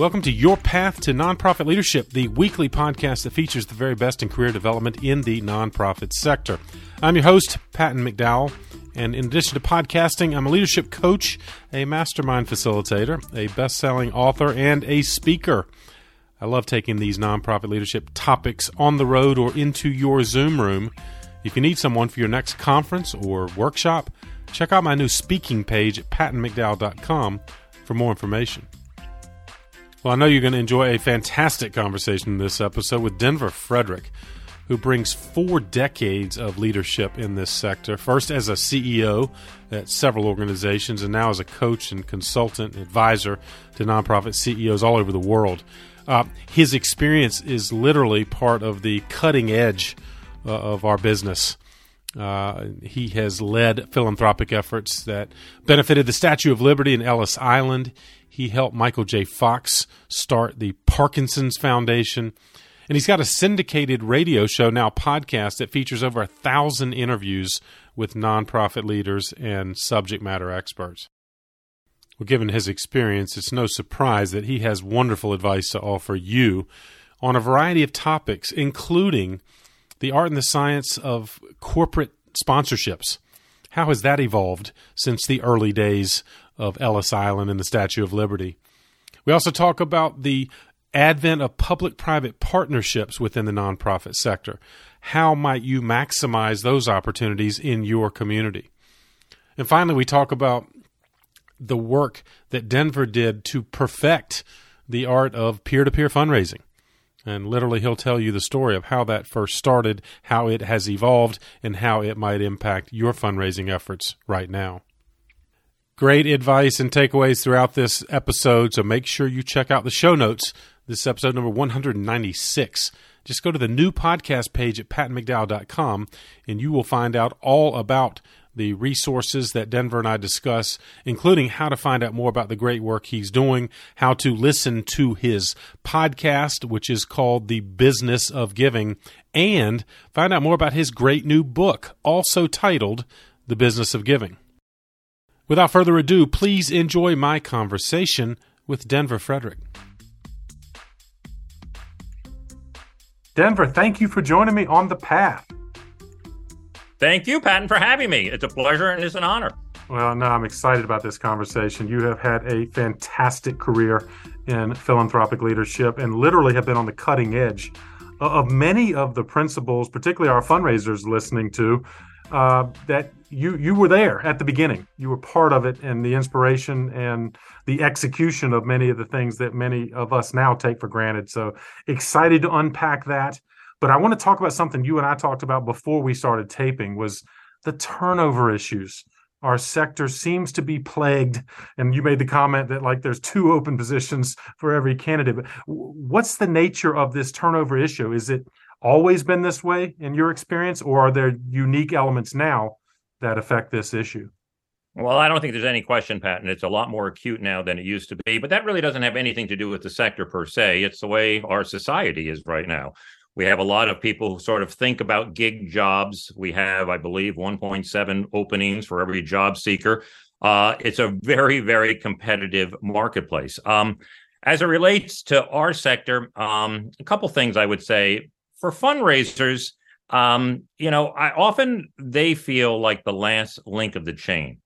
Welcome to Your Path to Nonprofit Leadership, the weekly podcast that features the very best in career development in the nonprofit sector. I'm your host, Patton McDowell, and in addition to podcasting, I'm a leadership coach, a mastermind facilitator, a best selling author, and a speaker. I love taking these nonprofit leadership topics on the road or into your Zoom room. If you need someone for your next conference or workshop, check out my new speaking page at pattonmcdowell.com for more information. Well, I know you're going to enjoy a fantastic conversation in this episode with Denver Frederick, who brings four decades of leadership in this sector. First as a CEO at several organizations, and now as a coach and consultant and advisor to nonprofit CEOs all over the world. Uh, his experience is literally part of the cutting edge uh, of our business. Uh, he has led philanthropic efforts that benefited the Statue of Liberty in Ellis Island. He helped Michael J. Fox start the Parkinson's Foundation. And he's got a syndicated radio show, now podcast, that features over a thousand interviews with nonprofit leaders and subject matter experts. Well, given his experience, it's no surprise that he has wonderful advice to offer you on a variety of topics, including the art and the science of corporate sponsorships. How has that evolved since the early days of Ellis Island and the Statue of Liberty? We also talk about the advent of public private partnerships within the nonprofit sector. How might you maximize those opportunities in your community? And finally, we talk about the work that Denver did to perfect the art of peer to peer fundraising. And literally, he'll tell you the story of how that first started, how it has evolved, and how it might impact your fundraising efforts right now. Great advice and takeaways throughout this episode, so make sure you check out the show notes. This is episode number 196. Just go to the new podcast page at pattonmcdowell.com and you will find out all about the resources that Denver and I discuss, including how to find out more about the great work he's doing, how to listen to his podcast, which is called The Business of Giving, and find out more about his great new book, also titled The Business of Giving. Without further ado, please enjoy my conversation with Denver Frederick. Denver, thank you for joining me on the path. Thank you, Patton, for having me. It's a pleasure and it's an honor. Well, no, I'm excited about this conversation. You have had a fantastic career in philanthropic leadership and literally have been on the cutting edge of many of the principles, particularly our fundraisers listening to, uh, that you you were there at the beginning. You were part of it and the inspiration and the execution of many of the things that many of us now take for granted. So excited to unpack that. But I want to talk about something you and I talked about before we started taping was the turnover issues. Our sector seems to be plagued, and you made the comment that like there's two open positions for every candidate. But what's the nature of this turnover issue? Is it always been this way in your experience, or are there unique elements now that affect this issue? Well, I don't think there's any question, Patton. It's a lot more acute now than it used to be, but that really doesn't have anything to do with the sector per se. It's the way our society is right now. We have a lot of people who sort of think about gig jobs. We have, I believe, 1.7 openings for every job seeker. Uh, it's a very, very competitive marketplace. Um, as it relates to our sector, um, a couple things I would say for fundraisers. Um, you know, I often they feel like the last link of the chain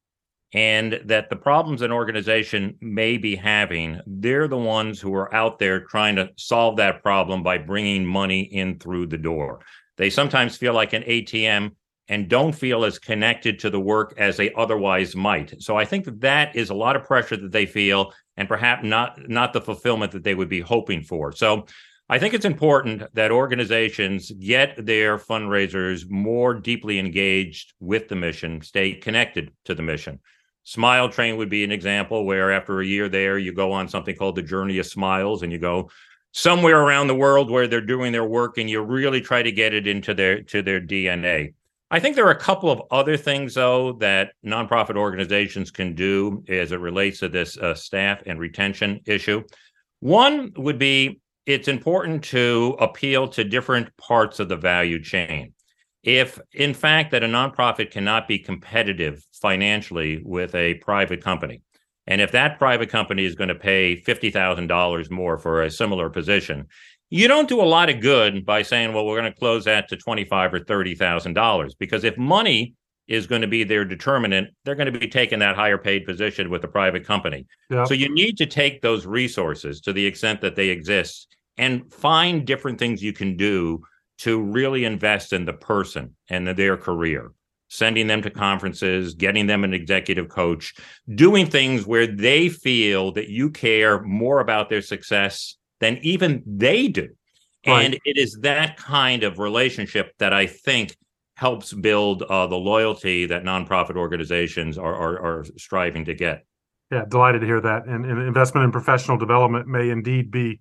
and that the problems an organization may be having, they're the ones who are out there trying to solve that problem by bringing money in through the door. They sometimes feel like an ATM and don't feel as connected to the work as they otherwise might. So I think that that is a lot of pressure that they feel and perhaps not not the fulfillment that they would be hoping for. So I think it's important that organizations get their fundraisers more deeply engaged with the mission, stay connected to the mission. Smile Train would be an example where after a year there, you go on something called the Journey of Smiles and you go somewhere around the world where they're doing their work and you really try to get it into their to their DNA. I think there are a couple of other things though that nonprofit organizations can do as it relates to this uh, staff and retention issue. One would be it's important to appeal to different parts of the value chain if in fact that a nonprofit cannot be competitive financially with a private company And if that private company is going to pay $50,000 more for a similar position, you don't do a lot of good by saying, well, we're going to close that to twenty-five or thirty thousand dollars. Because if money is going to be their determinant, they're going to be taking that higher paid position with a private company. So you need to take those resources to the extent that they exist and find different things you can do to really invest in the person and their career sending them to conferences, getting them an executive coach, doing things where they feel that you care more about their success than even they do. Right. And it is that kind of relationship that I think helps build uh, the loyalty that nonprofit organizations are, are, are striving to get. Yeah, delighted to hear that. And, and, investment in professional development may indeed be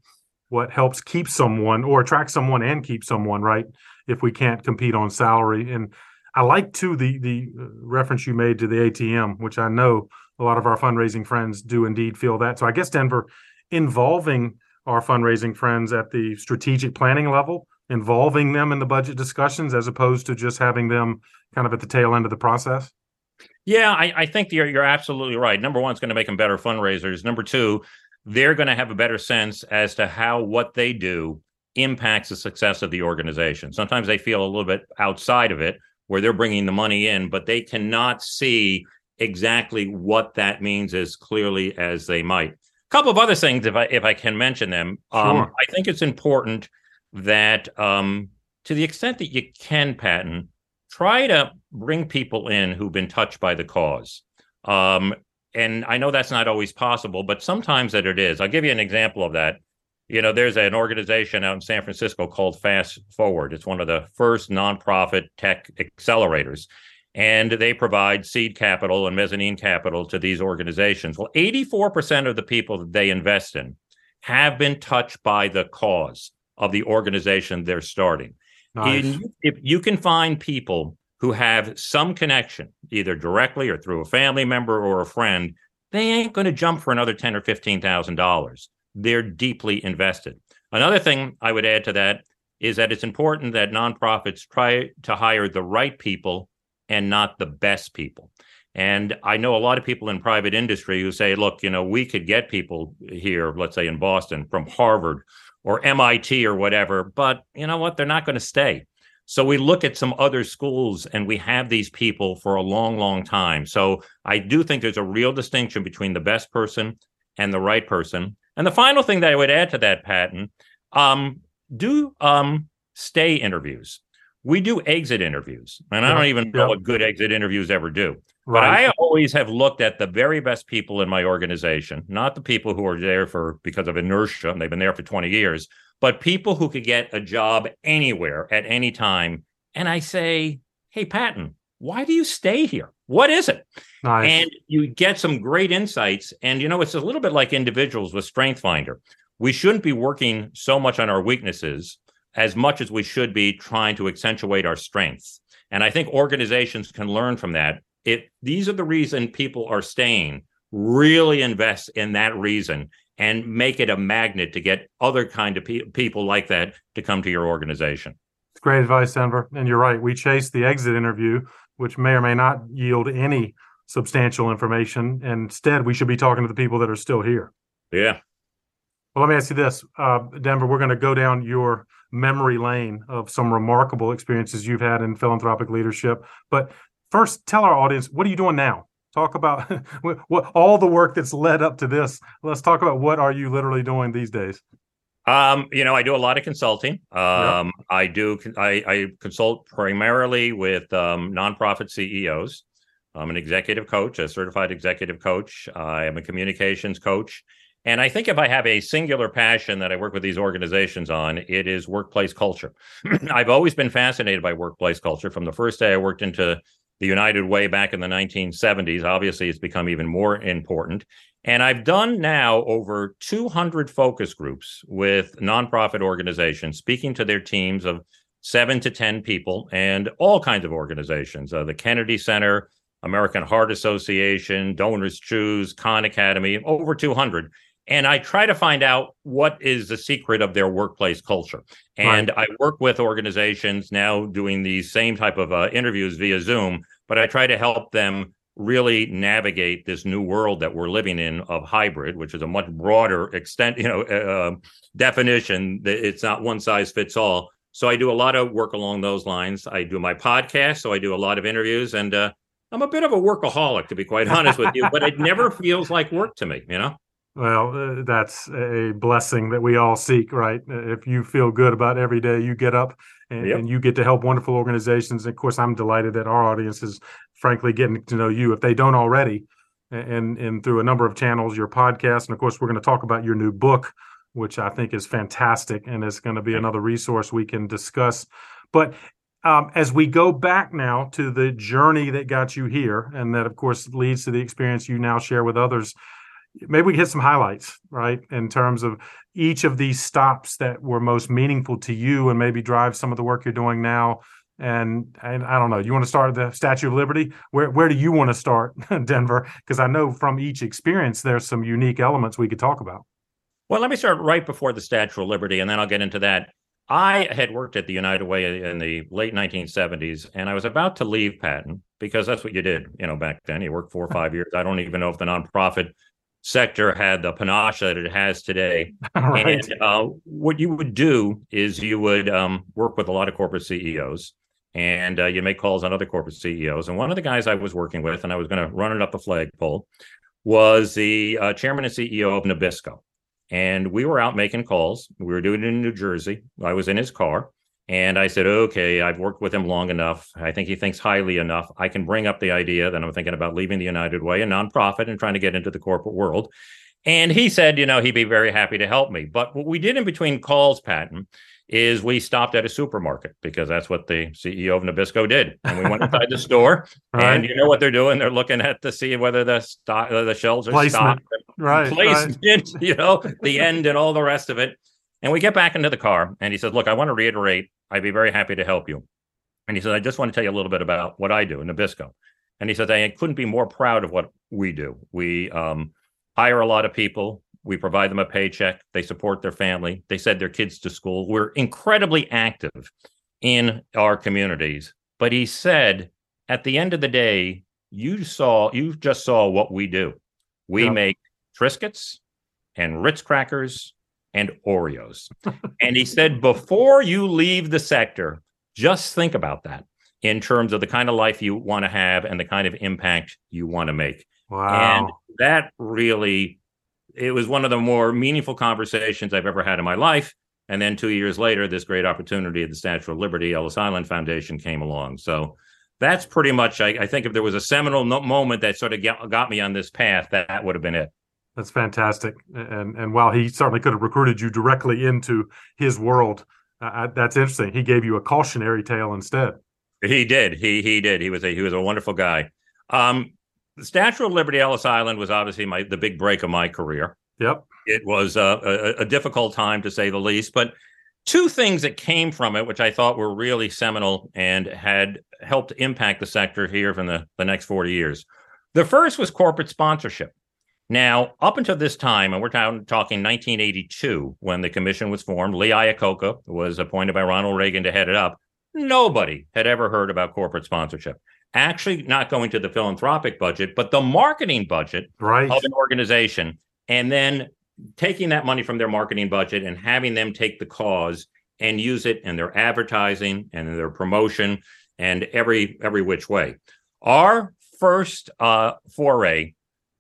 what helps keep someone or attract someone and keep someone, right? If we can't compete on salary. And I like too the the uh, reference you made to the ATM, which I know a lot of our fundraising friends do indeed feel that. So I guess Denver involving our fundraising friends at the strategic planning level, involving them in the budget discussions as opposed to just having them kind of at the tail end of the process. Yeah, I, I think you're you're absolutely right. Number one, it's going to make them better fundraisers. Number two, they're going to have a better sense as to how what they do impacts the success of the organization. Sometimes they feel a little bit outside of it where they're bringing the money in, but they cannot see exactly what that means as clearly as they might. A couple of other things, if I if I can mention them, um, sure. um, I think it's important that um, to the extent that you can, Patton, try to bring people in who've been touched by the cause. Um, and I know that's not always possible, but sometimes that it is. I'll give you an example of that you know, there's an organization out in San Francisco called Fast Forward. It's one of the first nonprofit tech accelerators, and they provide seed capital and mezzanine capital to these organizations. Well, 84% of the people that they invest in have been touched by the cause of the organization they're starting. Nice. if you can find people who have some connection, either directly or through a family member or a friend, they ain't going to jump for another ten or fifteen thousand dollars they're deeply invested. Another thing I would add to that is that it's important that nonprofits try to hire the right people and not the best people. And I know a lot of people in private industry who say, look, you know, we could get people here, let's say in Boston from Harvard or MIT or whatever, but you know what? They're not going to stay. So we look at some other schools and we have these people for a long, long time. So I do think there's a real distinction between the best person and the right person. And the final thing that I would add to that, Patton, um, do um, stay interviews. We do exit interviews, and I don't even know what good exit interviews ever do. Right. But I always have looked at the very best people in my organization, not the people who are there for because of inertia and they've been there for 20 years, but people who could get a job anywhere at any time. And I say, hey, Patton, why do you stay here? What is it? Nice. And you get some great insights. And you know, it's a little bit like individuals with Strength Finder. We shouldn't be working so much on our weaknesses as much as we should be trying to accentuate our strengths. And I think organizations can learn from that. It these are the reason people are staying. Really invest in that reason and make it a magnet to get other kind of pe- people like that to come to your organization. It's great advice, Denver. And you're right. We chase the exit interview which may or may not yield any substantial information. Instead, we should be talking to the people that are still here. Yeah. Well, let me ask you this, uh, Denver. We're going to go down your memory lane of some remarkable experiences you've had in philanthropic leadership. But first, tell our audience what are you doing now? Talk about what all the work that's led up to this. Let's talk about what are you literally doing these days. Um, you know, I do a lot of consulting. Um, yep. I do. I, I, consult primarily with um, nonprofit CEOs. I'm an executive coach, a certified executive coach. I am a communications coach, and I think if I have a singular passion that I work with these organizations on, it is workplace culture. I've always been fascinated by workplace culture from the first day I worked into the United Way back in the 1970s. Obviously, it's become even more important. And I've done now over 200 focus groups with nonprofit organizations, speaking to their teams of seven to 10 people and all kinds of organizations uh, the Kennedy Center, American Heart Association, Donors Choose, Khan Academy, over 200. And I try to find out what is the secret of their workplace culture. And right. I work with organizations now doing these same type of uh, interviews via Zoom, but I try to help them really navigate this new world that we're living in of hybrid, which is a much broader extent, you know, uh, um, definition. That it's not one size fits all. So I do a lot of work along those lines. I do my podcast, so I do a lot of interviews, and uh, I'm a bit of a workaholic, to be quite honest with you. But it never feels like work to me, you know. Well, uh, that's a blessing that we all seek, right? If you feel good about every day you get up and, yep. and, you get to help wonderful organizations. And Of course, I'm delighted that our audience is frankly getting to know you if they don't already, and and through a number of channels, your podcast, and of course, we're going to talk about your new book, which I think is fantastic, and it's going to be another resource we can discuss. But um, as we go back now to the journey that got you here, and that of course leads to the experience you now share with others maybe we hit some highlights, right, in terms of each of these stops that were most meaningful to you and maybe drive some of the work you're doing now. And and I don't know, you want to start the Statue of Liberty? Where where do you want to start, Denver? Because I know from each experience there's some unique elements we could talk about. Well, let me start right before the Statue of Liberty, and then I'll get into that. I had worked at the United Way in the late 1970s, and I was about to leave Patton because that's what you did, you know, back then. You worked four or five years. I don't even know if the nonprofit sector had the panache that it has today. right. And uh, what you would do is you would um, work with a lot of corporate CEOs and uh, you make calls on other corporate CEOs. And one of the guys I was working with, and I was going to run it up the flagpole, was the uh, chairman and CEO of Nabisco. And we were out making calls. We were doing it in New Jersey. I was in his car. And I said, okay, I've worked with him long enough. I think he thinks highly enough. I can bring up the idea that I'm thinking about leaving the United Way, a nonprofit, and trying to get into the corporate world. And he said, you know, he'd be very happy to help me. But what we did in between calls, Patton, is we stopped at a supermarket because that's what the CEO of Nabisco did. And we went inside the store, right. and you know what they're doing? They're looking at to see whether the stock, uh, the shelves are placement. stocked, right? Placement, right. you know, the end and all the rest of it. And we get back into the car, and he says, Look, I want to reiterate, I'd be very happy to help you. And he says, I just want to tell you a little bit about what I do in Nabisco. And he says, I couldn't be more proud of what we do. We um, hire a lot of people, we provide them a paycheck, they support their family, they send their kids to school. We're incredibly active in our communities. But he said, at the end of the day, you saw, you just saw what we do. We yeah. make Triscuits and Ritz crackers and Oreos. and he said, before you leave the sector, just think about that in terms of the kind of life you want to have and the kind of impact you want to make. Wow. And that really, it was one of the more meaningful conversations I've ever had in my life. And then two years later, this great opportunity at the Statue of Liberty, Ellis Island Foundation came along. So that's pretty much, I, I think if there was a seminal no- moment that sort of get, got me on this path, that, that would have been it. That's fantastic. And and while he certainly could have recruited you directly into his world, uh, that's interesting. He gave you a cautionary tale instead. He did. He he did. He was a he was a wonderful guy. Um, the Statue of Liberty, Ellis Island, was obviously my the big break of my career. Yep. It was a, a, a difficult time to say the least, but two things that came from it, which I thought were really seminal and had helped impact the sector here from the, the next 40 years. The first was corporate sponsorship. Now, up until this time, and we're talking 1982 when the commission was formed, Lee Iacocca was appointed by Ronald Reagan to head it up. Nobody had ever heard about corporate sponsorship. Actually, not going to the philanthropic budget, but the marketing budget right. of an organization, and then taking that money from their marketing budget and having them take the cause and use it in their advertising and their promotion and every every which way. Our first uh, foray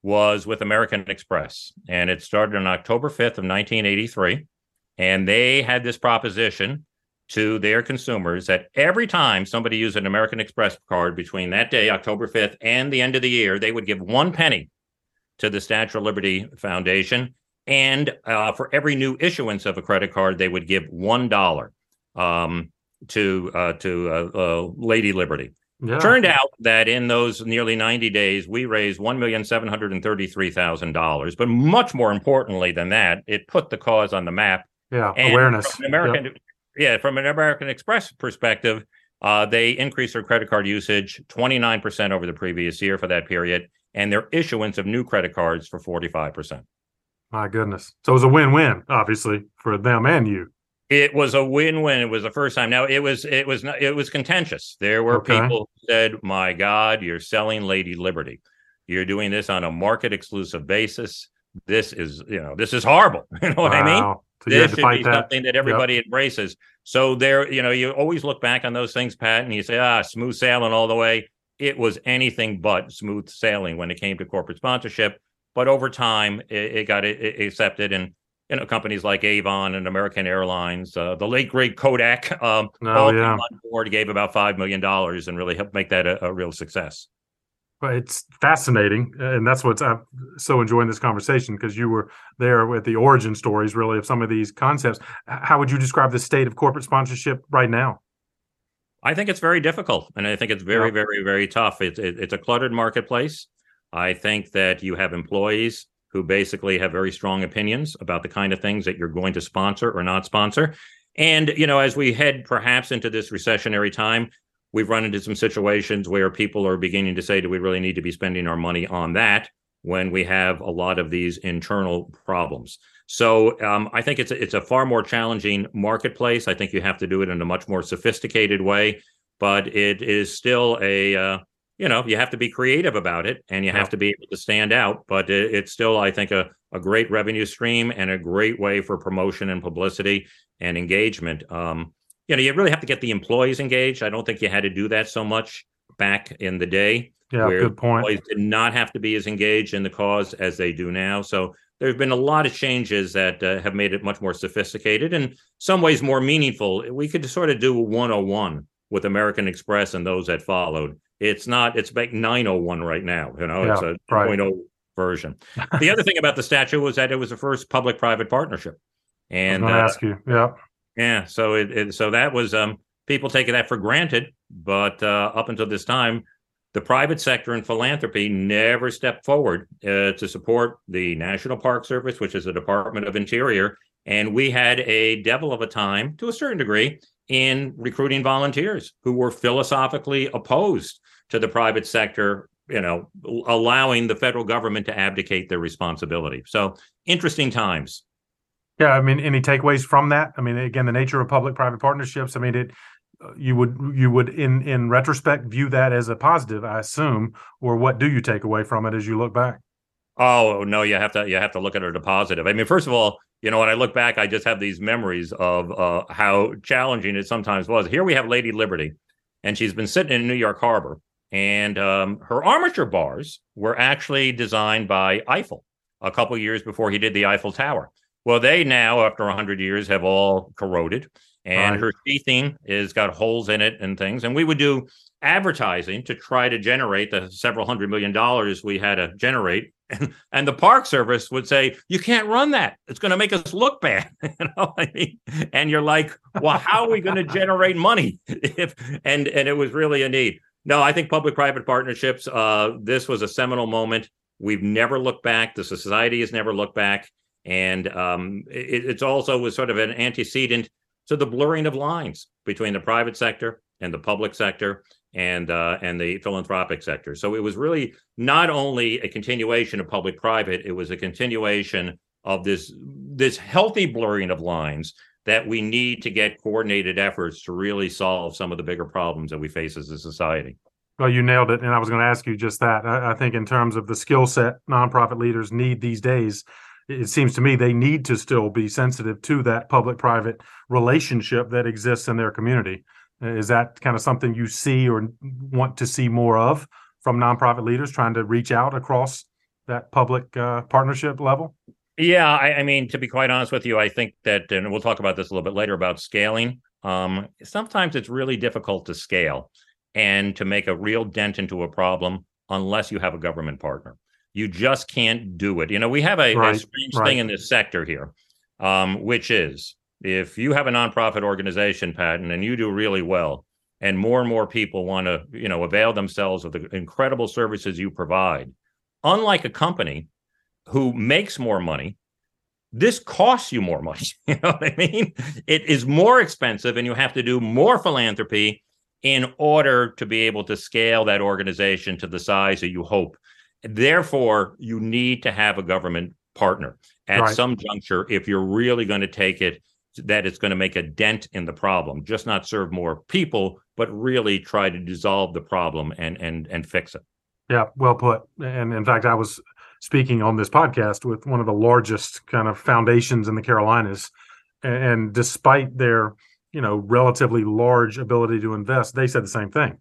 was with American Express, and it started on October 5th of 1983. And they had this proposition to their consumers that every time somebody used an American Express card between that day, October 5th, and the end of the year, they would give one penny to the Statue of Liberty Foundation. And uh, for every new issuance of a credit card, they would give one dollar um, to uh, to uh, uh Lady Liberty. Yeah. Turned out that in those nearly 90 days, we raised $1,733,000. But much more importantly than that, it put the cause on the map. Yeah, and awareness. From American, yep. Yeah, from an American Express perspective, uh, they increased their credit card usage 29% over the previous year for that period, and their issuance of new credit cards for 45%. My goodness. So it was a win win, obviously, for them and you. It was a win-win. It was the first time. Now it was it was not, it was contentious. There were okay. people who said, "My God, you're selling Lady Liberty. You're doing this on a market exclusive basis. This is you know this is horrible. You know wow. what I mean? So this should be that. something that everybody yep. embraces. So there, you know, you always look back on those things, Pat, and you say, ah, smooth sailing all the way. It was anything but smooth sailing when it came to corporate sponsorship. But over time, it, it got it, it accepted, and you know, companies like Avon and American Airlines, uh, the late great Kodak, um, oh, all yeah. on board, gave about five million dollars, and really helped make that a, a real success. But it's fascinating, and that's what's I'm so enjoying this conversation because you were there with the origin stories, really, of some of these concepts. How would you describe the state of corporate sponsorship right now? I think it's very difficult, and I think it's very, yeah. very, very tough. It's it, it's a cluttered marketplace. I think that you have employees who basically have very strong opinions about the kind of things that you're going to sponsor or not sponsor. And you know, as we head perhaps into this recessionary time, we've run into some situations where people are beginning to say, do we really need to be spending our money on that when we have a lot of these internal problems? So um, I think it's a, it's a far more challenging marketplace. I think you have to do it in a much more sophisticated way, but it is still a uh, you know you have to be creative about it and you have to be able to stand out. But it, it's still I think a a great revenue stream and a great way for promotion and publicity and engagement. Um, you know, you really have to get the employees engaged. I don't think you had to do that so much back in the day. Yeah, where good point. Employees did not have to be as engaged in the cause as they do now. So there have been a lot of changes that uh, have made it much more sophisticated and some ways more meaningful. We could sort of do a 101 with American Express and those that followed. It's not, it's like 901 right now. You know, yeah, it's a right. 2.0 version. the other thing about the statue was that it was the first public private partnership. And uh, ask you, yeah. Yeah, so it, it, so that was um people taking that for granted, but uh, up until this time, the private sector and philanthropy never stepped forward uh, to support the National Park Service, which is the Department of Interior, and we had a devil of a time to a certain degree in recruiting volunteers who were philosophically opposed to the private sector you know allowing the federal government to abdicate their responsibility so interesting times yeah, I mean, any takeaways from that? I mean, again, the nature of public-private partnerships. I mean, it you would you would in in retrospect view that as a positive, I assume, or what do you take away from it as you look back? Oh no, you have to you have to look at it as a positive. I mean, first of all, you know, when I look back, I just have these memories of uh, how challenging it sometimes was. Here we have Lady Liberty, and she's been sitting in New York Harbor, and um, her armature bars were actually designed by Eiffel a couple years before he did the Eiffel Tower. Well, they now, after 100 years, have all corroded, and right. her sheathing is got holes in it and things. And we would do advertising to try to generate the several hundred million dollars we had to generate. And, and the Park Service would say, "You can't run that; it's going to make us look bad." you know, I mean, and you're like, "Well, how are we going to generate money?" if and and it was really a need. No, I think public-private partnerships. Uh, this was a seminal moment. We've never looked back. The society has never looked back and um, it, it's also was sort of an antecedent to the blurring of lines between the private sector and the public sector and uh, and the philanthropic sector. So it was really not only a continuation of public-private; it was a continuation of this this healthy blurring of lines that we need to get coordinated efforts to really solve some of the bigger problems that we face as a society. Well, you nailed it, and I was going to ask you just that. I, I think in terms of the skill set nonprofit leaders need these days it seems to me they need to still be sensitive to that public private relationship that exists in their community. Is that kind of something you see or want to see more of from nonprofit leaders trying to reach out across that public uh, partnership level? Yeah, I, I, mean, to be quite honest with you, I think that, and we'll talk about this a little bit later about scaling. Um, sometimes it's really difficult to scale and to make a real dent into a problem unless you have a government partner. You just can't do it. You know, we have a, right, a strange right. thing in this sector here, um, which is if you have a nonprofit organization, Patton, and you do really well, and more and more people want to, you know, avail themselves of the incredible services you provide, unlike a company who makes more money, this costs you more money. You know what I mean? It is more expensive, and you have to do more philanthropy in order to be able to scale that organization to the size that you hope Therefore, you need to have a government partner at right. some juncture if you're really going to take it that it's going to make a dent in the problem, just not serve more people, but really try to dissolve the problem and and and fix it. Yeah, well put. And in fact, I was speaking on this podcast with one of the largest kind of foundations in the Carolinas, and despite their you know relatively large ability to invest, they said the same thing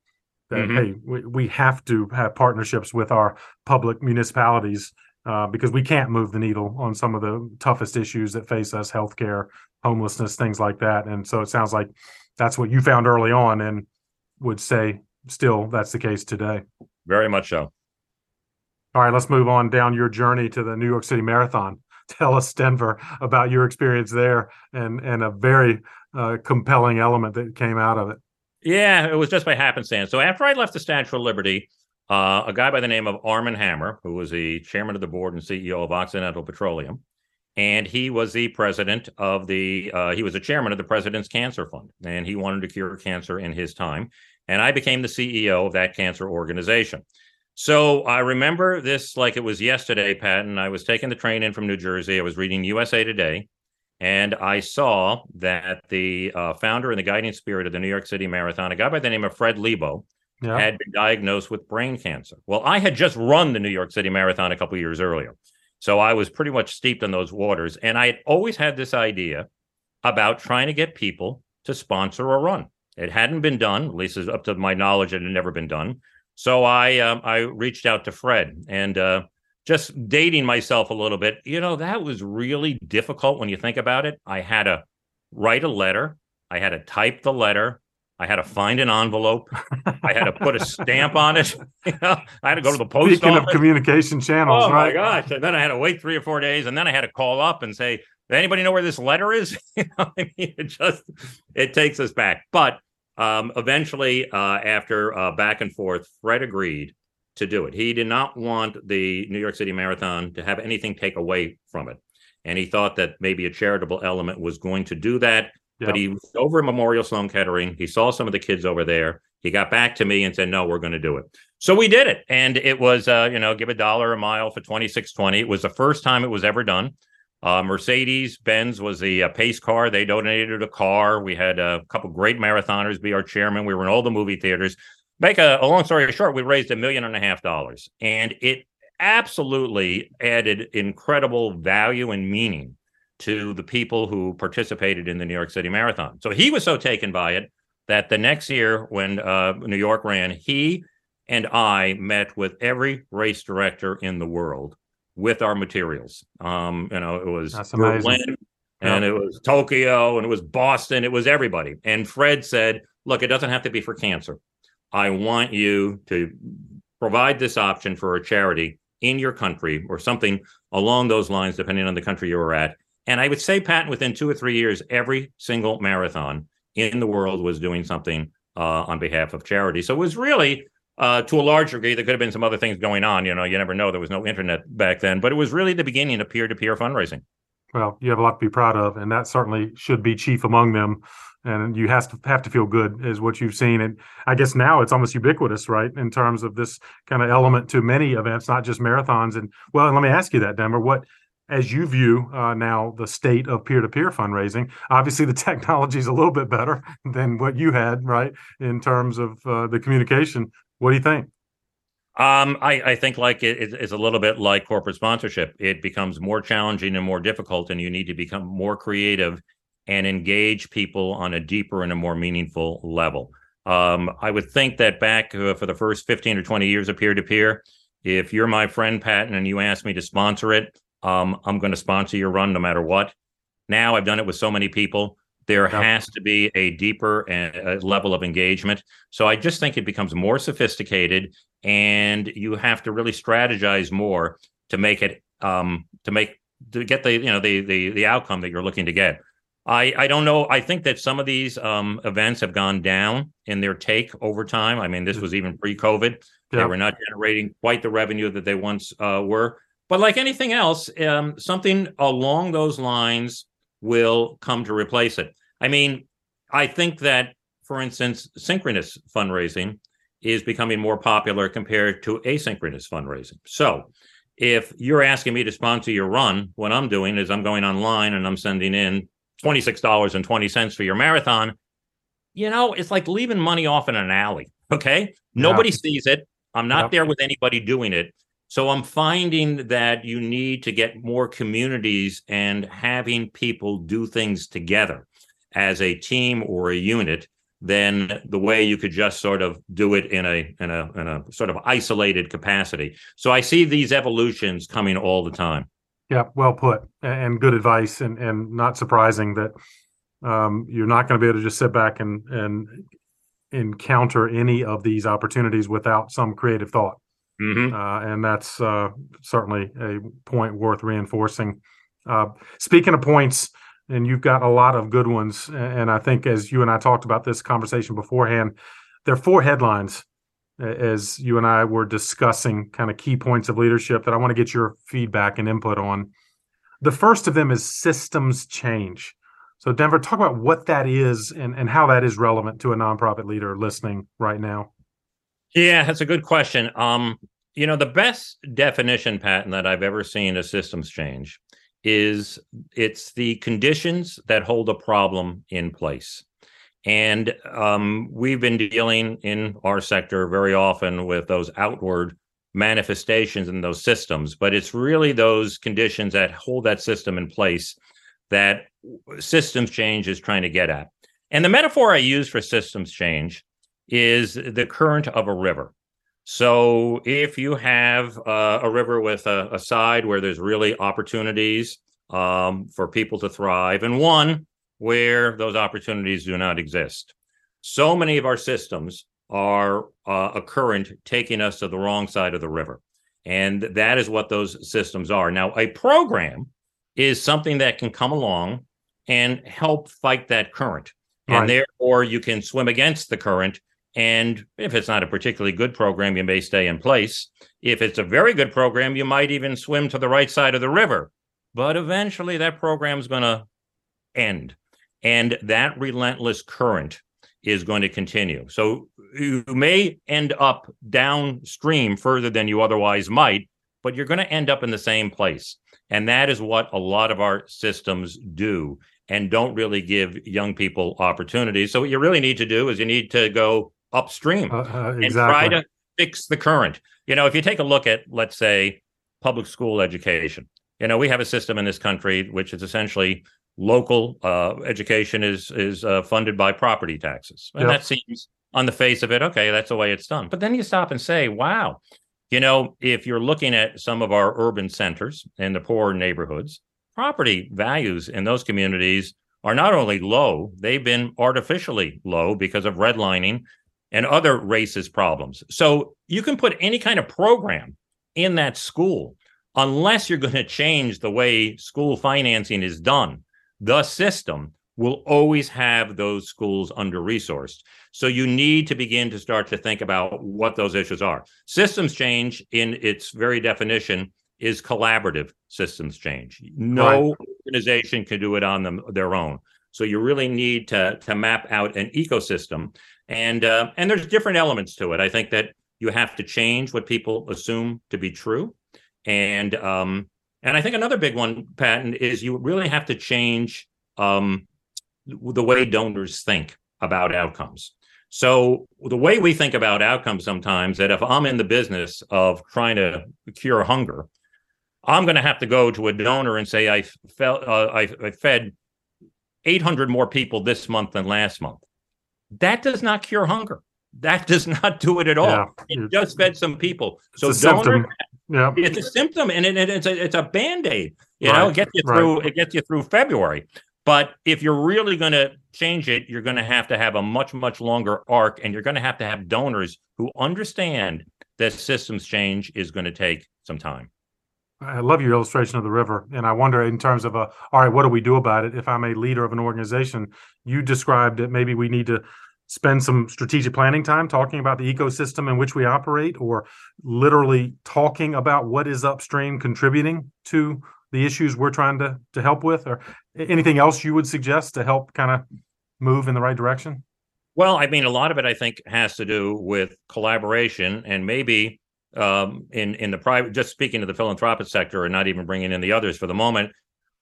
that mm-hmm. hey, we, we have to have partnerships with our public municipalities uh, because we can't move the needle on some of the toughest issues that face us healthcare homelessness things like that. And so it sounds like that's what you found early on and would say still that's the case today. Very much so all right let's move on down your journey to the new york city marathon. Tell us denver about your experience there and and a very uh, compelling element that came out of it. Yeah it was just by happenstance. So after i left the statue of liberty uh, a guy by the name of Armand Hammer, who was the chairman of the board and CEO of Occidental Petroleum, and he was the president of the uh, he was the chairman of the president's cancer fund and he wanted to cure cancer in his time and i became the ceo of that cancer organization so i remember this like it was yesterday patton i was taking the train in from new jersey i was reading usa today and i saw that the uh, founder and the guiding spirit of the new york city marathon a guy by the name of fred lebow yeah. had been diagnosed with brain cancer well i had just run the new york city marathon a couple years earlier so I was pretty much steeped in those waters. And I had always had this idea about trying to get people to sponsor a run. It hadn't been done, at least up to my knowledge, it had never been done. So I um, I reached out to Fred and uh, just dating myself a little bit. You know, that was really difficult when you think about it. I had to write a letter. I had to type the letter. I had to find an envelope. I had to put a stamp on it. You know, I had to go to the post Speaking office. of communication channels, oh right? my gosh! And then I had to wait three or four days, and then I had to call up and say, "Does anybody know where this letter is?" you know, I mean, it just it takes us back. But um, eventually, uh, after uh, back and forth, Fred agreed to do it. He did not want the New York City Marathon to have anything take away from it, and he thought that maybe a charitable element was going to do that. But he was over at Memorial Sloan Kettering. He saw some of the kids over there. He got back to me and said, "No, we're going to do it." So we did it, and it was, uh, you know, give a dollar a mile for twenty six twenty. It was the first time it was ever done. Uh, Mercedes Benz was the uh, pace car. They donated a car. We had a couple great marathoners be our chairman. We were in all the movie theaters. Make a, a long story short, we raised a million and a half dollars, and it absolutely added incredible value and meaning to the people who participated in the New York City Marathon. So he was so taken by it that the next year, when uh, New York ran, he and I met with every race director in the world with our materials. Um, you know, it was Berlin and it was Tokyo and it was Boston. It was everybody. And Fred said, "Look, it doesn't have to be for cancer. I want you to provide this option for a charity in your country or something along those lines, depending on the country you were at." And I would say, Patton, within two or three years, every single marathon in the world was doing something uh, on behalf of charity. So it was really, uh, to a large degree, there could have been some other things going on. You know, you never know. There was no internet back then, but it was really the beginning of peer to peer fundraising. Well, you have a lot to be proud of, and that certainly should be chief among them. And you have to have to feel good, is what you've seen. And I guess now it's almost ubiquitous, right, in terms of this kind of element to many events, not just marathons. And well, and let me ask you that, Denver. What as you view uh, now the state of peer-to-peer fundraising obviously the technology is a little bit better than what you had right in terms of uh, the communication what do you think um, I, I, think like it, it's a little bit like corporate sponsorship. It becomes more challenging and more difficult, and you need to become more creative and engage people on a deeper and a more meaningful level. Um, I would think that back uh, for the first 15 or 20 years of peer to peer, if you're my friend Patton and you ask me to sponsor it, um, I'm going to sponsor your run no matter what. Now I've done it with so many people. There yep. has to be a deeper uh, level of engagement. So I just think it becomes more sophisticated, and you have to really strategize more to make it um, to make to get the you know the the the outcome that you're looking to get. I, I don't know. I think that some of these um, events have gone down in their take over time. I mean, this was even pre-COVID. They were not generating quite the revenue that they once uh, were. But like anything else, um, something along those lines will come to replace it. I mean, I think that, for instance, synchronous fundraising is becoming more popular compared to asynchronous fundraising. So, if you're asking me to sponsor your run, what I'm doing is I'm going online and I'm sending in $26.20 for your marathon, you know, it's like leaving money off in an alley. Okay. Nobody sees it. I'm not there with anybody doing it. So I'm finding that you need to get more communities and having people do things together as a team or a unit than the way you could just sort of do it in a in a in a sort of isolated capacity. So I see these evolutions coming all the time. Yeah, well put, and good advice, and and not surprising that um, you're not going to be able to just sit back and and encounter any of these opportunities without some creative thought. Mm-hmm. Uh, and that's uh, certainly a point worth reinforcing. Uh, speaking of points, and you've got a lot of good ones. And I think as you and I talked about this conversation beforehand, there are four headlines as you and I were discussing kind of key points of leadership that I want to get your feedback and input on. The first of them is systems change. So, Denver, talk about what that is and, and how that is relevant to a nonprofit leader listening right now. Yeah, that's a good question. Um, you know, the best definition Patton that I've ever seen of systems change is it's the conditions that hold a problem in place. And um, we've been dealing in our sector very often with those outward manifestations in those systems, but it's really those conditions that hold that system in place that systems change is trying to get at. And the metaphor I use for systems change is the current of a river. So if you have uh, a river with a, a, side where there's really opportunities um, for people to thrive, and one where those opportunities do not exist, so many of our systems are uh, a current taking us to the wrong side of the river. And that is what those systems are. Now, a program is something that can come along and help fight that current. Right. And therefore, you can swim against the current and if it's not a particularly good program, you may stay in place. If it's a very good program, you might even swim to the right side of the river. But eventually that program is going to end. And that relentless current is going to continue. So you may end up downstream further than you otherwise might, but you're going to end up in the same place. And that is what a lot of our systems do and don't really give young people opportunities. So what you really need to do is you need to go upstream uh, uh, exactly. and try to fix the current. You know, if you take a look at, let's say, public school education, you know, we have a system in this country which is essentially local uh, education is is uh, funded by property taxes, and yep. that seems on the face of it, okay, that's the way it's done. But then you stop and say, wow, you know, if you're looking at some of our urban centers and the poor neighborhoods, property values in those communities are not only low, they've been artificially low because of redlining and other racist problems. So you can put any kind of program in that school unless you're going to change the way school financing is done. The system will always have those schools under resourced. So you need to begin to start to think about what those issues are. Systems change, in its very definition, is collaborative systems change. No right. organization can do it on them, their own. So you really need to, to map out an ecosystem and uh, and there's different elements to it. I think that you have to change what people assume to be true, and um, and I think another big one, Patton, is you really have to change um, the way donors think about outcomes. So the way we think about outcomes sometimes that if I'm in the business of trying to cure hunger, I'm going to have to go to a donor and say I felt uh, I, I fed 800 more people this month than last month. That does not cure hunger. That does not do it at all. Yeah, it just fed some people. So donor, yeah. it's a symptom, and it, it's a it's a band aid. You right. know, it gets you through. Right. It gets you through February. But if you're really going to change it, you're going to have to have a much much longer arc, and you're going to have to have donors who understand that systems change is going to take some time. I love your illustration of the river, and I wonder in terms of a all right, what do we do about it? If I'm a leader of an organization, you described that maybe we need to spend some strategic planning time talking about the ecosystem in which we operate, or literally talking about what is upstream contributing to the issues we're trying to to help with, or anything else you would suggest to help kind of move in the right direction. Well, I mean, a lot of it I think has to do with collaboration and maybe um, in in the private. Just speaking to the philanthropic sector, and not even bringing in the others for the moment.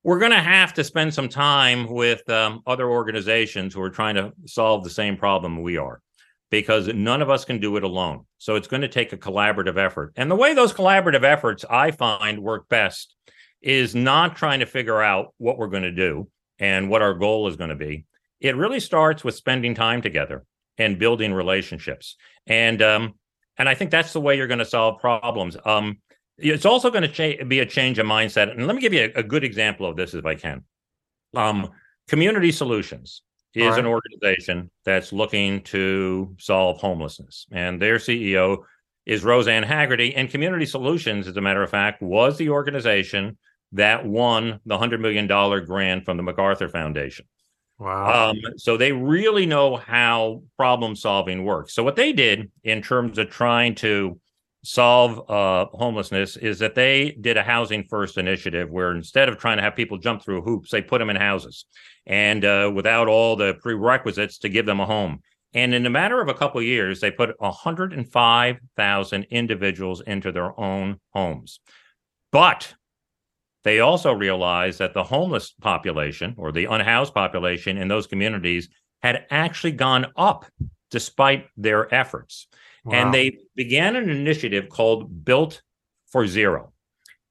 we're going to have to spend some time with um, other organizations who are trying to solve the same problem we are because none of us can do it alone. So it's going to take a collaborative effort. And the way those collaborative efforts I find work best is not trying to figure out what we're going to do and what our goal is going to be. It really starts with spending time together and building relationships. And um, and I think that's the way you're going to solve problems. Um, it's also going to cha- be a change of mindset. And let me give you a, a good example of this if I can. Um, Community Solutions is right. an organization that's looking to solve homelessness, and their CEO is Rosanne Haggerty. And Community Solutions, as a matter of fact, was the organization that won the $100 million grant from the MacArthur Foundation. Wow. Um, so they really know how problem solving works. So, what they did in terms of trying to solve uh, homelessness is that they did a housing first initiative where instead of trying to have people jump through hoops, they put them in houses and uh, without all the prerequisites to give them a home. And in a matter of a couple of years, they put 105,000 individuals into their own homes. But they also realized that the homeless population or the unhoused population in those communities had actually gone up despite their efforts. Wow. And they began an initiative called Built for Zero.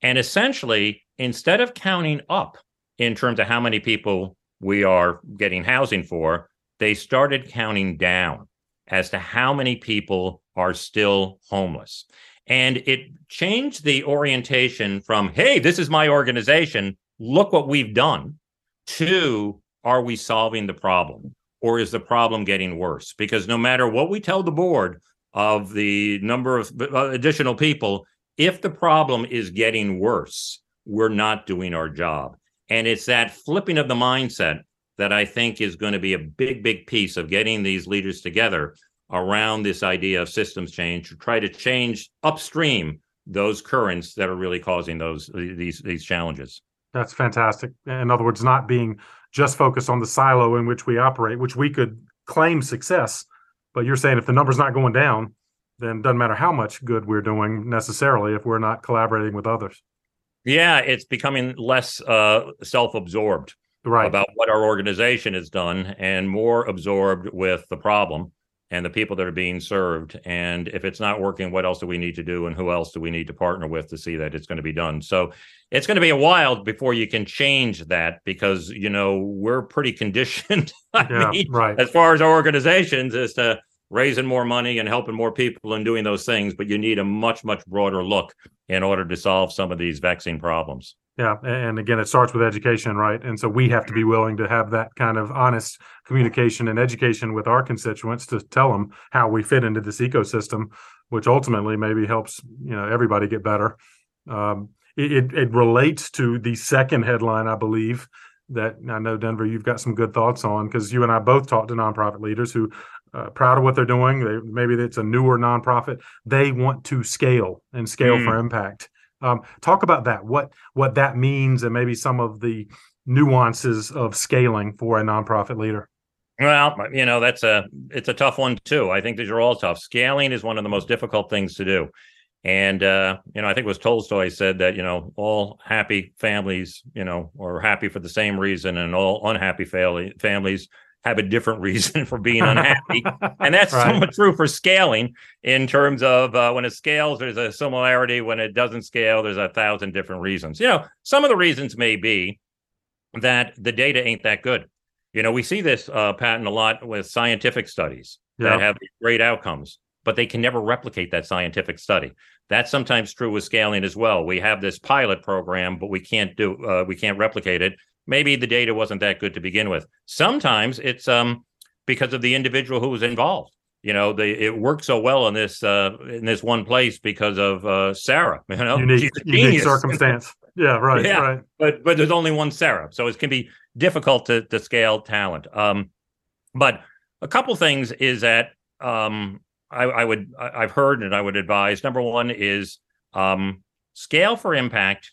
And essentially, instead of counting up in terms of how many people we are getting housing for, they started counting down as to how many people are still homeless. And it changed the orientation from, hey, this is my organization, look what we've done, to are we solving the problem? Or is the problem getting worse? Because no matter what we tell the board, of the number of uh, additional people, if the problem is getting worse, we're not doing our job. And it's that flipping of the mindset that I think is going to be a big, big piece of getting these leaders together around this idea of systems change to try to change upstream those currents that are really causing those these these challenges. That's fantastic. In other words, not being just focused on the silo in which we operate, which we could claim success but you're saying if the number's not going down, then it doesn't matter how much good we're doing necessarily if we're not collaborating with others. Yeah, it's becoming less uh, self-absorbed right. about what our organization has done and more absorbed with the problem and the people that are being served. And if it's not working, what else do we need to do? And who else do we need to partner with to see that it's going to be done? So it's going to be a while before you can change that because, you know, we're pretty conditioned. yeah, mean, right. As far as our organizations as to raising more money and helping more people and doing those things, but you need a much, much broader look in order to solve some of these vaccine problems. Yeah, and again, it starts with education, right? And so we have to be willing to have that kind of honest communication and education with our constituents to tell them how we fit into this ecosystem, which ultimately maybe helps you know everybody get better. Um, it, it relates to the second headline, I believe, that I know Denver, you've got some good thoughts on because you and I both talked to nonprofit leaders who uh, proud of what they're doing. They, maybe it's a newer nonprofit. They want to scale and scale mm. for impact. Um, talk about that. What what that means, and maybe some of the nuances of scaling for a nonprofit leader. Well, you know that's a it's a tough one too. I think these are all tough. Scaling is one of the most difficult things to do, and uh, you know I think it was Tolstoy said that you know all happy families you know are happy for the same reason, and all unhappy family, families have a different reason for being unhappy. and that's right. somewhat true for scaling in terms of uh, when it scales, there's a similarity. When it doesn't scale, there's a thousand different reasons. You know, some of the reasons may be that the data ain't that good. You know, we see this uh, pattern a lot with scientific studies yeah. that have great outcomes, but they can never replicate that scientific study. That's sometimes true with scaling as well. We have this pilot program, but we can't do uh, we can't replicate it maybe the data wasn't that good to begin with. Sometimes it's um, because of the individual who was involved. You know, they, it worked so well in this uh, in this one place because of uh, Sarah. You know, unique, unique circumstance. yeah, right, yeah. right. But but there's only one Sarah, so it can be difficult to to scale talent. Um, but a couple things is that um, I, I would I've heard and I would advise. Number one is um, scale for impact.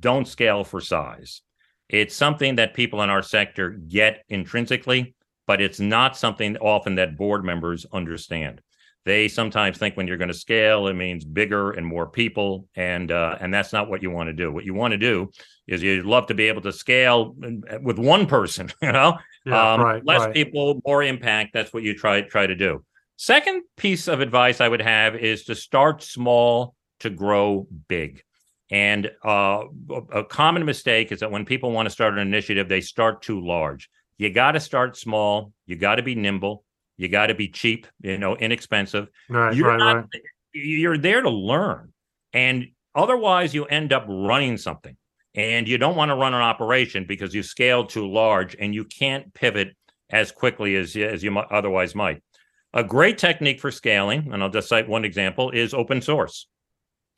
Don't scale for size. It's something that people in our sector get intrinsically, but it's not something often that board members understand. they sometimes think when you're going to scale, it means bigger and more people, and uh, and that's not what you want to do. What you want to do is you'd love to be able to scale with one person, you know, yeah, um, right, less right. people, more impact. That's what you try try to do. Second piece of advice I would have is to start small to grow big. And uh, a common mistake is that when people want to start an initiative, they start too large. You got to start small. You got to be nimble. You got to be cheap, you know, inexpensive. Right, you're right, not, right. You're there to learn, and otherwise you end up running something. And you don't want to run an operation because you scaled too large, and you can't pivot as quickly as as you otherwise might. A great technique for scaling, and I'll just cite one example, is open source.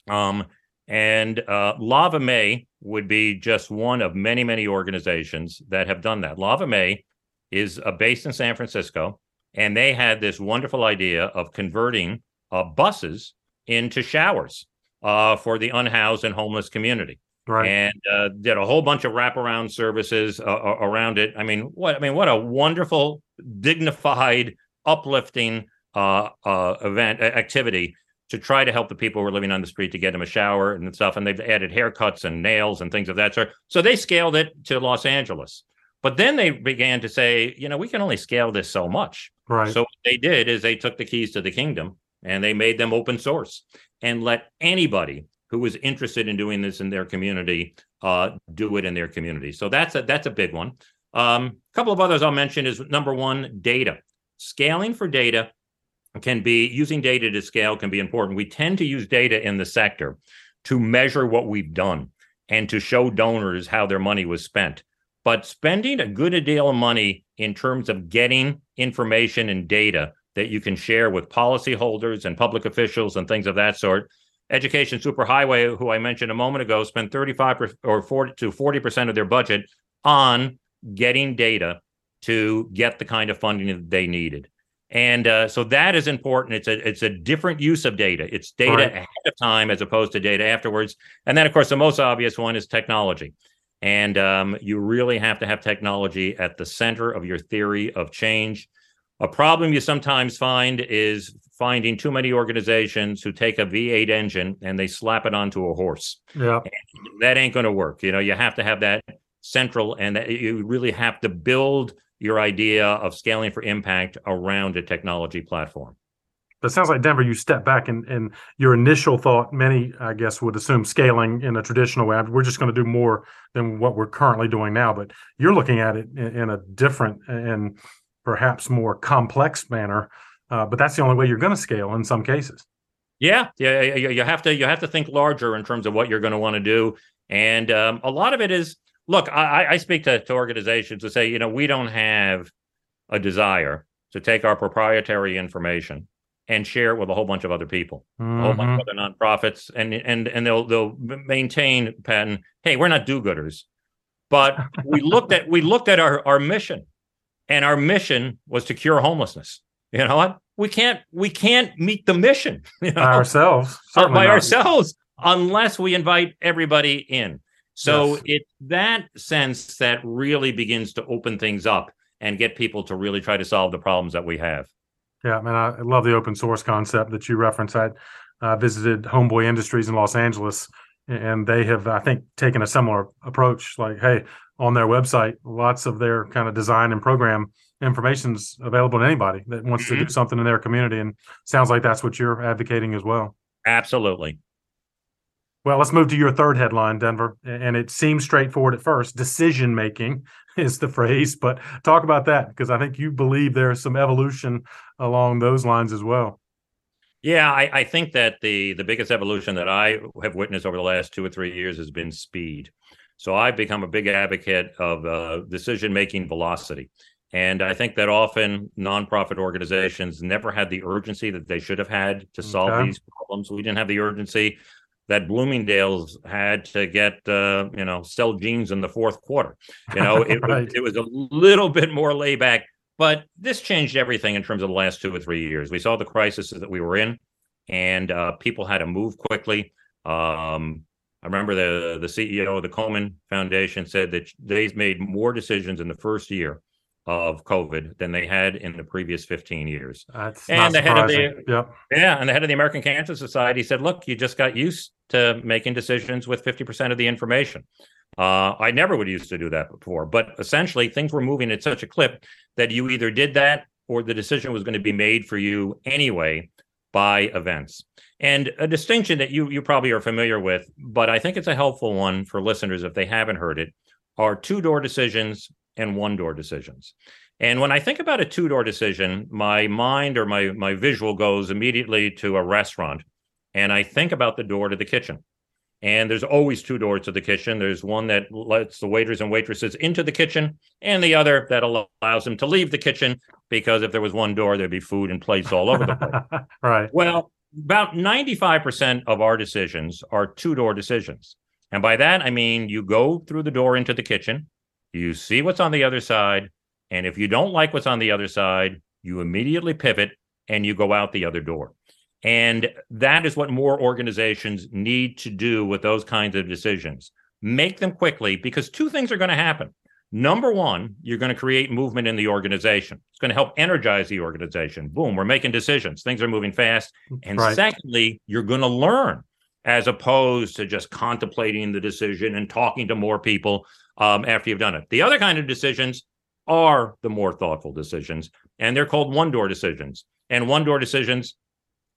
Um, and uh, Lava Mae would be just one of many, many organizations that have done that. Lava Mae is uh, based in San Francisco and they had this wonderful idea of converting uh, buses into showers uh, for the unhoused and homeless community. Right. And uh, did a whole bunch of wraparound services uh, around it. I mean, what I mean, what a wonderful, dignified, uplifting uh, uh, event activity to try to help the people who are living on the street to get them a shower and stuff. And they've added haircuts and nails and things of that sort. So they scaled it to Los Angeles. But then they began to say, you know, we can only scale this so much. Right. So what they did is they took the keys to the kingdom and they made them open source and let anybody who was interested in doing this in their community uh, do it in their community. So that's a that's a big one. A um, couple of others I'll mention is number one, data. Scaling for data can be using data to scale can be important. We tend to use data in the sector to measure what we've done and to show donors how their money was spent. But spending a good deal of money in terms of getting information and data that you can share with policyholders and public officials and things of that sort. Education Superhighway, who I mentioned a moment ago, spent 35 or 40 to 40 percent of their budget on getting data to get the kind of funding that they needed. And uh, so that is important. It's a it's a different use of data. It's data right. ahead of time as opposed to data afterwards. And then, of course, the most obvious one is technology. And um, you really have to have technology at the center of your theory of change. A problem you sometimes find is finding too many organizations who take a V8 engine and they slap it onto a horse. Yeah. And that ain't going to work. You know, you have to have that central and that you really have to build your idea of scaling for impact around a technology platform. But it sounds like Denver, you step back and, and your initial thought, many, I guess, would assume scaling in a traditional way. We're just going to do more than what we're currently doing now. But you're looking at it in, in a different and perhaps more complex manner. Uh, but that's the only way you're going to scale in some cases. Yeah, yeah, you have to you have to think larger in terms of what you're going to want to do, and um, a lot of it is look. I, I speak to, to organizations to say, you know, we don't have a desire to take our proprietary information and share it with a whole bunch of other people, mm-hmm. a whole bunch of other nonprofits, and and and they'll they'll maintain patent. Hey, we're not do-gooders, but we looked at we looked at our our mission, and our mission was to cure homelessness. You know what? We can't we can't meet the mission you know? by ourselves by not. ourselves unless we invite everybody in. So yes. it's that sense that really begins to open things up and get people to really try to solve the problems that we have. Yeah, I mean, I love the open source concept that you referenced. I uh, visited Homeboy Industries in Los Angeles, and they have, I think, taken a similar approach. Like, hey, on their website, lots of their kind of design and program information is available to anybody that wants mm-hmm. to do mm-hmm. something in their community. And sounds like that's what you're advocating as well. Absolutely. Well, let's move to your third headline, Denver. And it seems straightforward at first. Decision making is the phrase, but talk about that because I think you believe there's some evolution along those lines as well. Yeah, I, I, think that the the biggest evolution that I have witnessed over the last two or three years has been speed. So I've become a big advocate of uh, decision making velocity. And I think that often nonprofit organizations never had the urgency that they should have had to solve okay. these problems. We didn't have the urgency that Bloomingdale's had to get, uh, you know, sell jeans in the fourth quarter. You know, it, right. was, it was a little bit more layback, but this changed everything in terms of the last two or three years. We saw the crisis that we were in, and uh, people had to move quickly. Um, I remember the the CEO of the Coleman Foundation said that they've made more decisions in the first year of COVID than they had in the previous 15 years. That's and the head of the yep. yeah, and the head of the American Cancer Society said, "Look, you just got used to making decisions with 50% of the information. Uh, I never would used to do that before, but essentially things were moving at such a clip that you either did that or the decision was going to be made for you anyway by events. And a distinction that you you probably are familiar with, but I think it's a helpful one for listeners if they haven't heard it, are two door decisions and one door decisions. And when I think about a two door decision, my mind or my my visual goes immediately to a restaurant, and I think about the door to the kitchen. And there's always two doors to the kitchen. There's one that lets the waiters and waitresses into the kitchen, and the other that allows them to leave the kitchen because if there was one door, there'd be food and plates all over the place. right. Well, about 95% of our decisions are two door decisions. And by that, I mean you go through the door into the kitchen, you see what's on the other side. And if you don't like what's on the other side, you immediately pivot and you go out the other door. And that is what more organizations need to do with those kinds of decisions. Make them quickly because two things are going to happen. Number one, you're going to create movement in the organization. It's going to help energize the organization. Boom, we're making decisions. Things are moving fast. And right. secondly, you're going to learn as opposed to just contemplating the decision and talking to more people um, after you've done it. The other kind of decisions are the more thoughtful decisions, and they're called one door decisions. And one door decisions,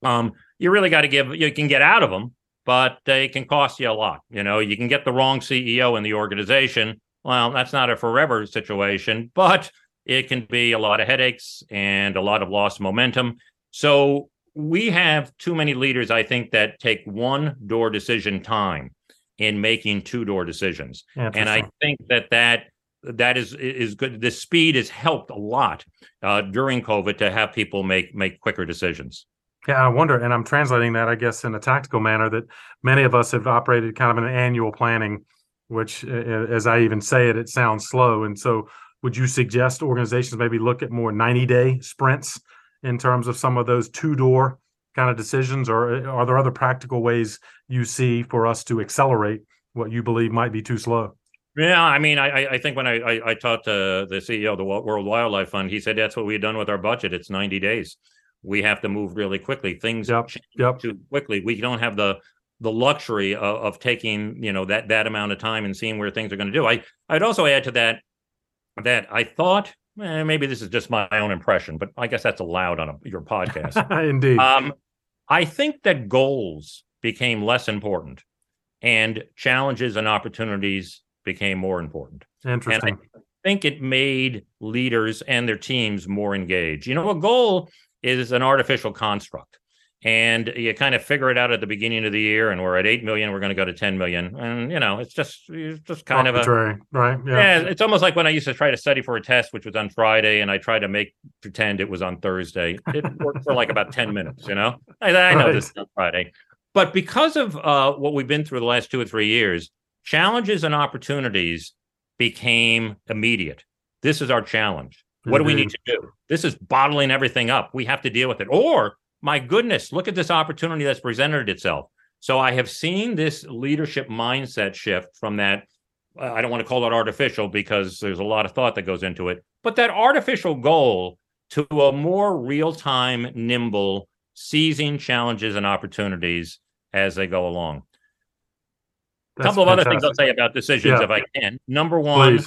um, you really got to give, you can get out of them, but they can cost you a lot. You know, you can get the wrong CEO in the organization well, that's not a forever situation, but it can be a lot of headaches and a lot of lost momentum. So we have too many leaders, I think, that take one door decision time in making two door decisions. And I think that that that is is good. The speed has helped a lot uh, during COVID to have people make make quicker decisions. Yeah, I wonder, and I'm translating that, I guess, in a tactical manner that many of us have operated kind of an annual planning which, as I even say it, it sounds slow. And so, would you suggest organizations maybe look at more 90 day sprints in terms of some of those two door kind of decisions, or uh, are there other practical ways you see for us to accelerate what you believe might be too slow? Yeah, I mean, I I think when I I, I to the CEO of the World Wildlife Fund, he said that's what we had done with our budget. It's 90 days. We have to move really quickly. Things yep, change yep. too quickly. We don't have the the luxury of, of, taking you know that that amount of time and seeing where things are going to do. I I'd also add to that that I thought eh, maybe this is just my own impression, but I guess that's allowed on a, your podcast. Indeed. Um, I think that goals became less important, and challenges and opportunities became more important. Interesting. And I think it made leaders and their teams more engaged. You know, a goal is an artificial construct. And you kind of figure it out at the beginning of the year and we're at 8 million we're going to go to 10 million. And you know it's just it's just kind Arbitrary, of a right? Yeah. yeah it's almost like when i used to try to study for a test which was on friday and i tried to make pretend it was on thursday. It worked for like about 10 minutes you know? I, I know right. this is on friday. But because of uh, what we've been through the last two or three years challenges and opportunities became immediate. This is our challenge what do we need to do this is bottling everything up we have to deal with it or my goodness, look at this opportunity that's presented itself. So I have seen this leadership mindset shift from that. I don't want to call it artificial because there's a lot of thought that goes into it, but that artificial goal to a more real time, nimble, seizing challenges and opportunities as they go along. A couple of fantastic. other things I'll say about decisions yeah. if I can. Number one,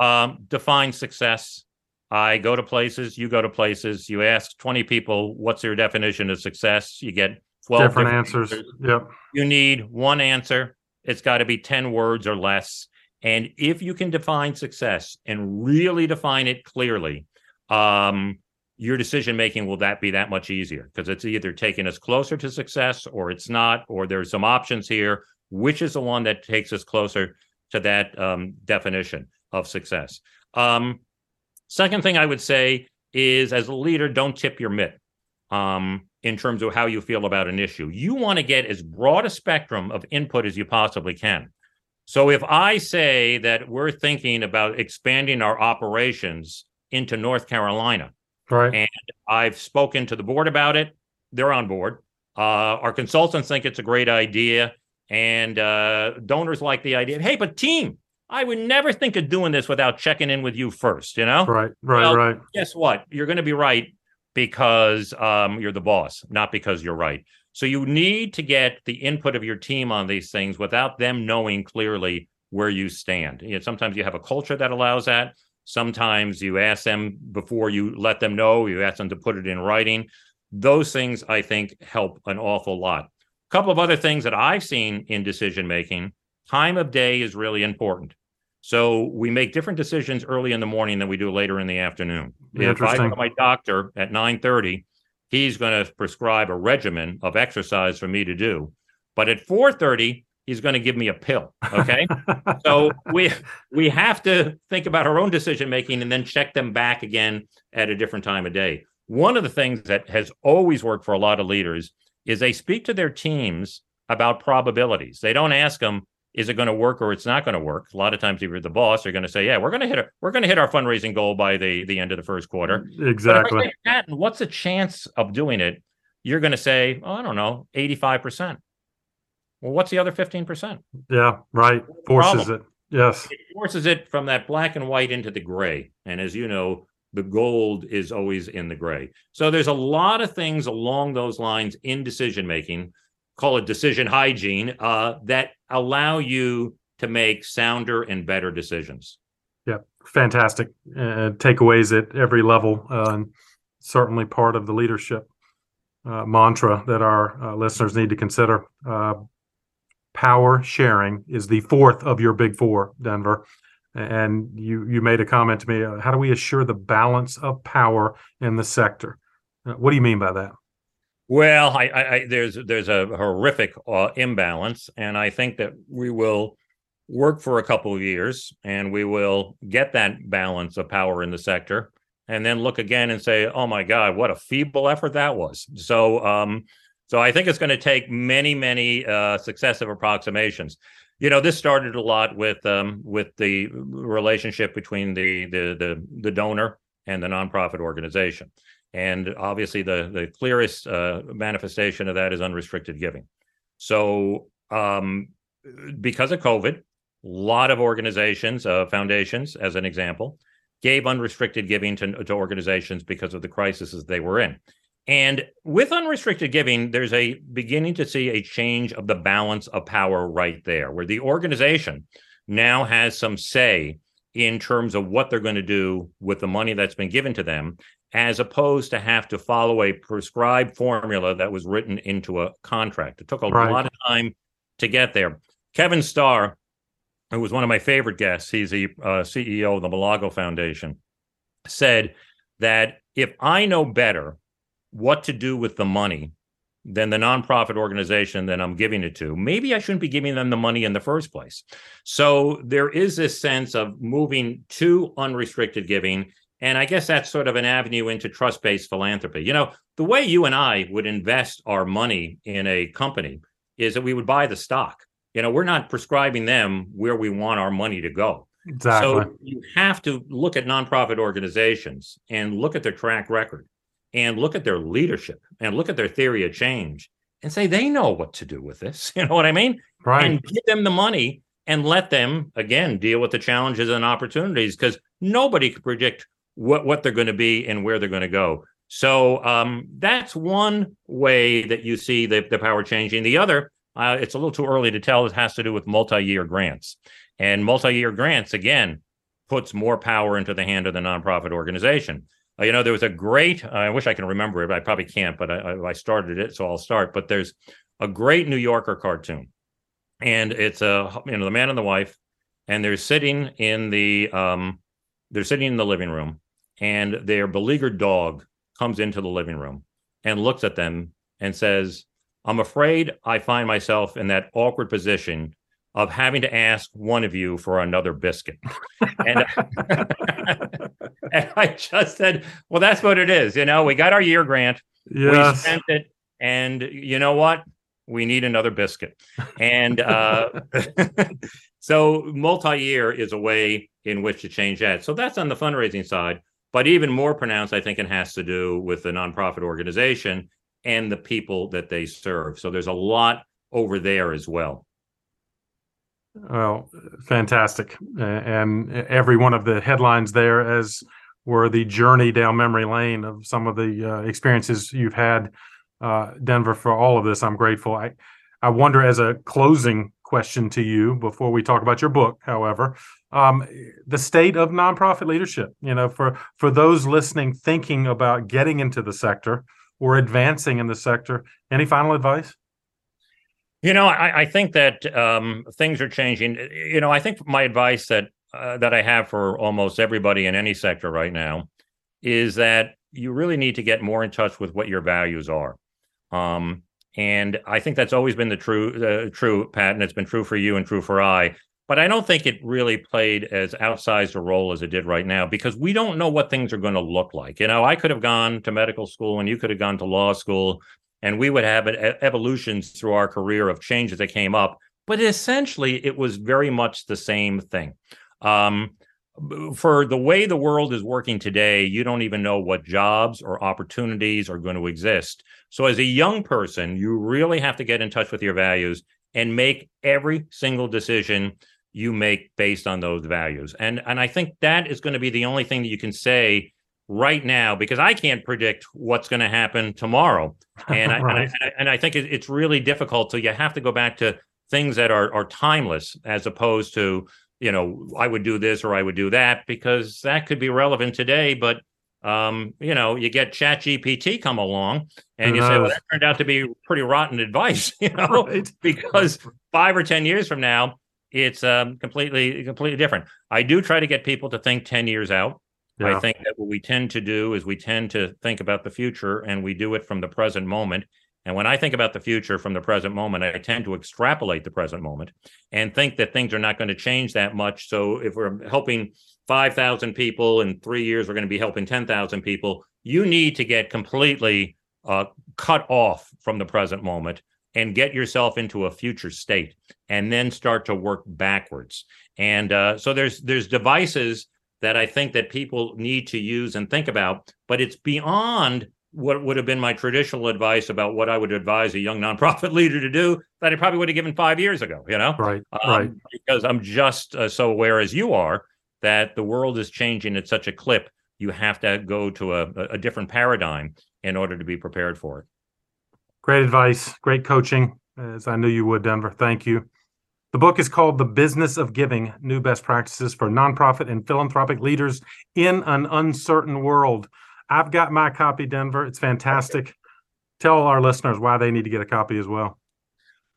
um, define success. I go to places, you go to places, you ask 20 people, what's your definition of success? You get 12 different, different answers. answers. Yep. You need one answer. It's got to be 10 words or less. And if you can define success and really define it clearly, um, your decision making will that be that much easier because it's either taking us closer to success or it's not, or there's some options here. Which is the one that takes us closer to that um, definition of success? Um, Second thing I would say is as a leader, don't tip your mitt um, in terms of how you feel about an issue. You want to get as broad a spectrum of input as you possibly can. So if I say that we're thinking about expanding our operations into North Carolina, right. and I've spoken to the board about it, they're on board. Uh, our consultants think it's a great idea, and uh, donors like the idea. Hey, but team, I would never think of doing this without checking in with you first, you know? Right, right, Well, right. Guess what? You're going to be right because um, you're the boss, not because you're right. So you need to get the input of your team on these things without them knowing clearly where you stand. You know, sometimes you have a culture that allows that. Sometimes you ask them before you let them know, you ask them to put it in writing. Those things I think help an awful lot. A couple of other things that I've seen in decision making time of day is really important. So we make different decisions early in the morning than we do later in the afternoon. If I go to my doctor at 9:30, he's going to prescribe a regimen of exercise for me to do. But at 4:30, he's going to give me a pill. Okay. so we we have to think about our own decision making and then check them back again at a different time of day. One of the things that has always worked for a lot of leaders is they speak to their teams about probabilities. They don't ask them, is it going to work or it's not going to work? A lot of times, if you're the boss, they're going to say, yeah, we're going to hit a, we're going to hit our fundraising goal by the the end of the first quarter. But if I exactly. Patton, what's the chance of doing it? You're going to say, oh, I don't know, 85%. Well, what's the other 15%? Yeah, right. Forces it. Yes. It forces it from that black and white into the gray. And as you know, the gold is always in the gray. So there's a lot of things along those lines in decision making, call it decision hygiene, uh, that allow you to make sounder and better decisions. Yeah. Fantastic. Uh, takeaways at every level. Uh, and certainly part of the leadership uh, mantra that our uh, listeners need to consider. Uh, power sharing is the fourth of your big four, Denver. And you you made a comment to me. How do we assure the balance of power in the sector? What do you mean by that? Well, I, I, there's there's a horrific uh, imbalance, and I think that we will work for a couple of years, and we will get that balance of power in the sector, and then look again and say, "Oh my God, what a feeble effort that was." So, um, so I think it's going to take many, many uh, successive approximations. You know, this started a lot with um, with the relationship between the the the, the donor and the nonprofit organization. And obviously, the the clearest uh, manifestation of that is unrestricted giving. So, um, because of COVID, a lot of organizations, uh, foundations, as an example, gave unrestricted giving to, to organizations because of the crises they were in. And with unrestricted giving, there's a beginning to see a change of the balance of power right there, where the organization now has some say in terms of what they're going to do with the money that's been given to them, as opposed to have to follow a prescribed formula that was written into a contract. It took a Right. lot of time to get there. Kevin Starr, who was one of my favorite guests, he's the uh, CEO of the Mulago Foundation, said that if I know better what to do with the money than the nonprofit organization that I'm giving it to, maybe I shouldn't be giving them the money in the first place. So there is this sense of moving to unrestricted giving. And I guess that's sort of an avenue into trust based philanthropy. You know, the way you and I would invest our money in a company is that we would buy the stock. You know, we're not prescribing them where we want our money to go. Exactly. So you have to look at nonprofit organizations and look at their track record and look at their leadership and look at their theory of change and say they know what to do with this. You know what I mean? right. And give them the money and let them again deal with the challenges and opportunities because nobody can predict what what they're going to be and where they're going to go. So um, that's one way that you see the, the power changing. The other, uh, it's a little too early to tell. It has to do with multi-year grants, and multi-year grants again puts more power into the hand of the nonprofit organization. Uh, you know, there was a great. I wish I can remember it. I probably can't. But I- I started it, so I'll start. But there's a great New Yorker cartoon, and it's a you know the man and the wife, and they're sitting in the um, they're sitting in the living room, and their beleaguered dog comes into the living room and looks at them and says, "I'm afraid I find myself in that awkward position." Of having to ask one of you for another biscuit, and, and I just said, "Well, that's what it is. You know, we got our year grant, we spent it, and you know what? We need another biscuit. And uh, so, multi-year is a way in which to change that. So that's on the fundraising side, but even more pronounced, I think, it has to do with the nonprofit organization and the people that they serve. So there's a lot over there as well. Well, fantastic. And every one of the headlines there, as were the journey down memory lane of some of the uh, experiences you've had, uh, Denver, for all of this. I'm grateful. I, I wonder, as a closing question to you before we talk about your book, however, um, the state of nonprofit leadership. You know, for for those listening, thinking about getting into the sector or advancing in the sector, any final advice? You know, I, I think that um, things are changing. You know, I think my advice that uh, that I have for almost everybody in any sector right now is that you really need to get more in touch with what your values are. Um, and I think that's always been the true, uh, true, Pat, and it's been true for you and true for I. But I don't think it really played as outsized a role as it did right now because we don't know what things are going to look like. You know, I could have gone to medical school and you could have gone to law school, and we would have evolutions through our career of changes that came up. But essentially, it was very much the same thing. Um, for the way the world is working today, you don't even know what jobs or opportunities are going to exist. So, as a young person, you really have to get in touch with your values and make every single decision you make based on those values. And and I think that is going to be the only thing that you can say right now because I can't predict what's going to happen tomorrow. And I, right. and, I and I think it's really difficult. So you have to go back to things that are are timeless as opposed to you know, I would do this or I would do that because that could be relevant today. But um, you know, you get Chat GPT come along and you say, well, that turned out to be pretty rotten advice, you know, right. because five or 10 years from now, it's um, completely, completely different. I do try to get people to think 10 years out. Yeah. I think that what we tend to do is we tend to think about the future and we do it from the present moment. And when I think about the future from the present moment, I tend to extrapolate the present moment and think that things are not going to change that much. So if we're helping 5,000 people in three years, we're going to be helping 10,000 people. You need to get completely uh, cut off from the present moment and get yourself into a future state and then start to work backwards. And uh, so there's there's devices that I think that people need to use and think about, but it's beyond what would have been my traditional advice about what I would advise a young nonprofit leader to do that I probably would have given five years ago, you know? Right. Um, right. Because I'm just uh, so aware as you are that the world is changing at such a clip, you have to go to a, a different paradigm in order to be prepared for it. Great advice, great coaching, as I knew you would, Denver. Thank you. The book is called The Business of Giving New Best Practices for Nonprofit and Philanthropic Leaders in an Uncertain World. I've got my copy, Denver. It's fantastic. Tell our listeners why they need to get a copy as well.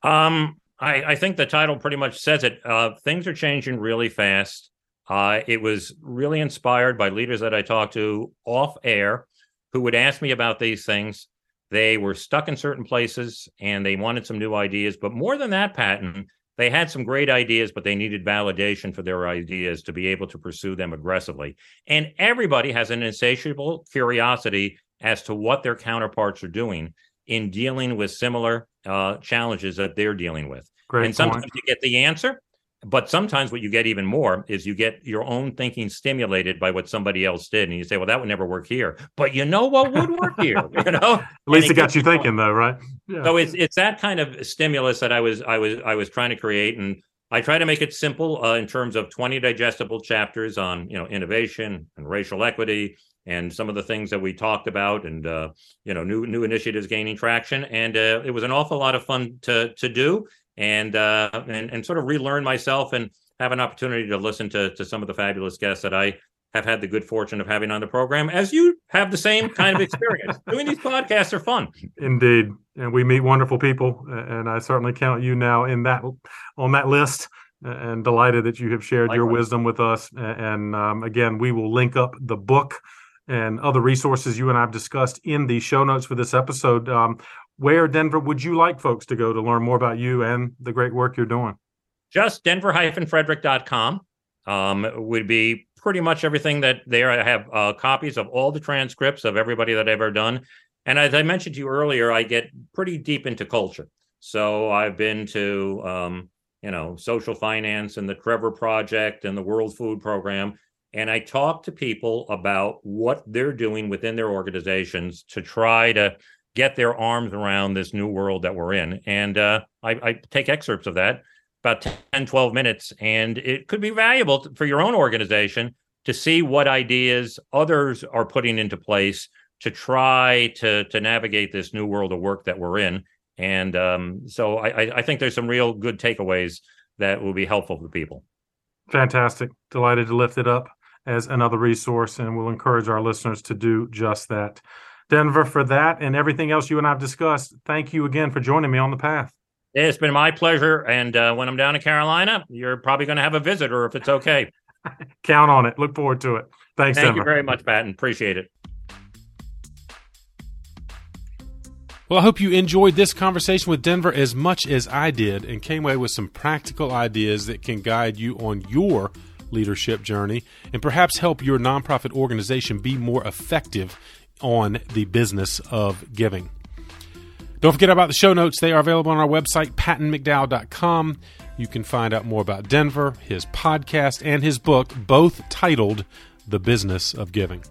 Um, I, I think the title pretty much says it. Uh, things are changing really fast. Uh, it was really inspired by leaders that I talked to off air who would ask me about these things. They were stuck in certain places and they wanted some new ideas. But more than that, Patton, they had some great ideas, but they needed validation for their ideas to be able to pursue them aggressively. And everybody has an insatiable curiosity as to what their counterparts are doing in dealing with similar uh, challenges that they're dealing with. Great and sometimes point. you get the answer, but sometimes what you get even more is you get your own thinking stimulated by what somebody else did and you say well that would never work here. But you know what would work here you know? At least it, it got you thinking though right? Yeah. so it's it's that kind of stimulus that i was i was i was trying to create and i try to make it simple uh, in terms of 20 digestible chapters on you know innovation and racial equity and some of the things that we talked about and uh, you know new new initiatives gaining traction. And uh, it was an awful lot of fun to to do and uh, and and sort of relearn myself and have an opportunity to listen to to some of the fabulous guests that I have had the good fortune of having on the program, as you have the same kind of experience. Doing these podcasts are fun. Indeed, and we meet wonderful people, and I certainly count you now in that on that list. And delighted that you have shared Likewise. your wisdom with us. And um, again, we will link up the book and other resources you and I've discussed in the show notes for this episode. Um, where Denver would you like folks to go to learn more about you and the great work you're doing? Just denver-frederick.com um, would be pretty much everything that there. I have uh, copies of all the transcripts of everybody that I've ever done. And as I mentioned to you earlier, I get pretty deep into culture. So I've been to, um, you know, social finance and the Trevor Project and the World Food Program. And I talk to people about what they're doing within their organizations to try to get their arms around this new world that we're in. And uh, I, I, take excerpts of that about 10, 12 minutes. And it could be valuable for your own organization to see what ideas others are putting into place to try to, to navigate this new world of work that we're in. And um, so I, I think there's some real good takeaways that will be helpful for people. Fantastic. Delighted to lift it up as another resource, and we'll encourage our listeners to do just that. Denver, for that and everything else you and I've discussed, thank you again for joining me on the path. It's been my pleasure. And uh, when I'm down in Carolina, you're probably going to have a visitor if it's okay. Count on it. Look forward to it. Thanks, Thank Denver. you very much, Patton. Appreciate it. Well, I hope you enjoyed this conversation with Denver as much as I did and came away with some practical ideas that can guide you on your leadership journey and perhaps help your nonprofit organization be more effective on the business of giving. Don't forget about the show notes. They are available on our website, pattonmcdowell.com. You can find out more about Denver, his podcast, and his book, both titled The Business of Giving.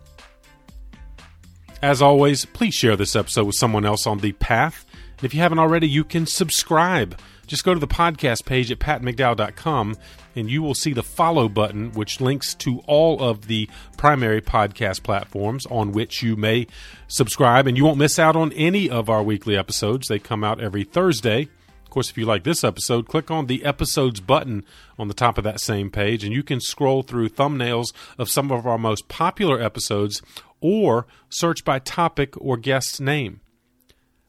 As always, please share this episode with someone else on the path. If you haven't already, you can subscribe. Just go to the podcast page at pattonmcdowell.com and you will see the follow button, which links to all of the primary podcast platforms on which you may subscribe. And you won't miss out on any of our weekly episodes. They come out every Thursday. Of course, if you like this episode, click on the episodes button on the top of that same page, and you can scroll through thumbnails of some of our most popular episodes or search by topic or guest name.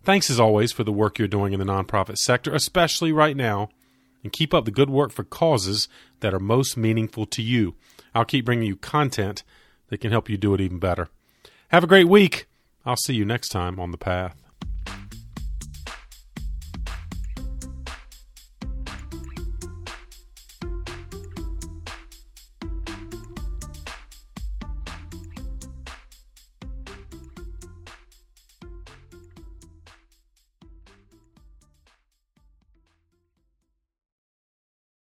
Thanks as always for the work you're doing in the nonprofit sector, especially right now, and keep up the good work for causes that are most meaningful to you. I'll keep bringing you content that can help you do it even better. Have a great week. I'll see you next time on the path.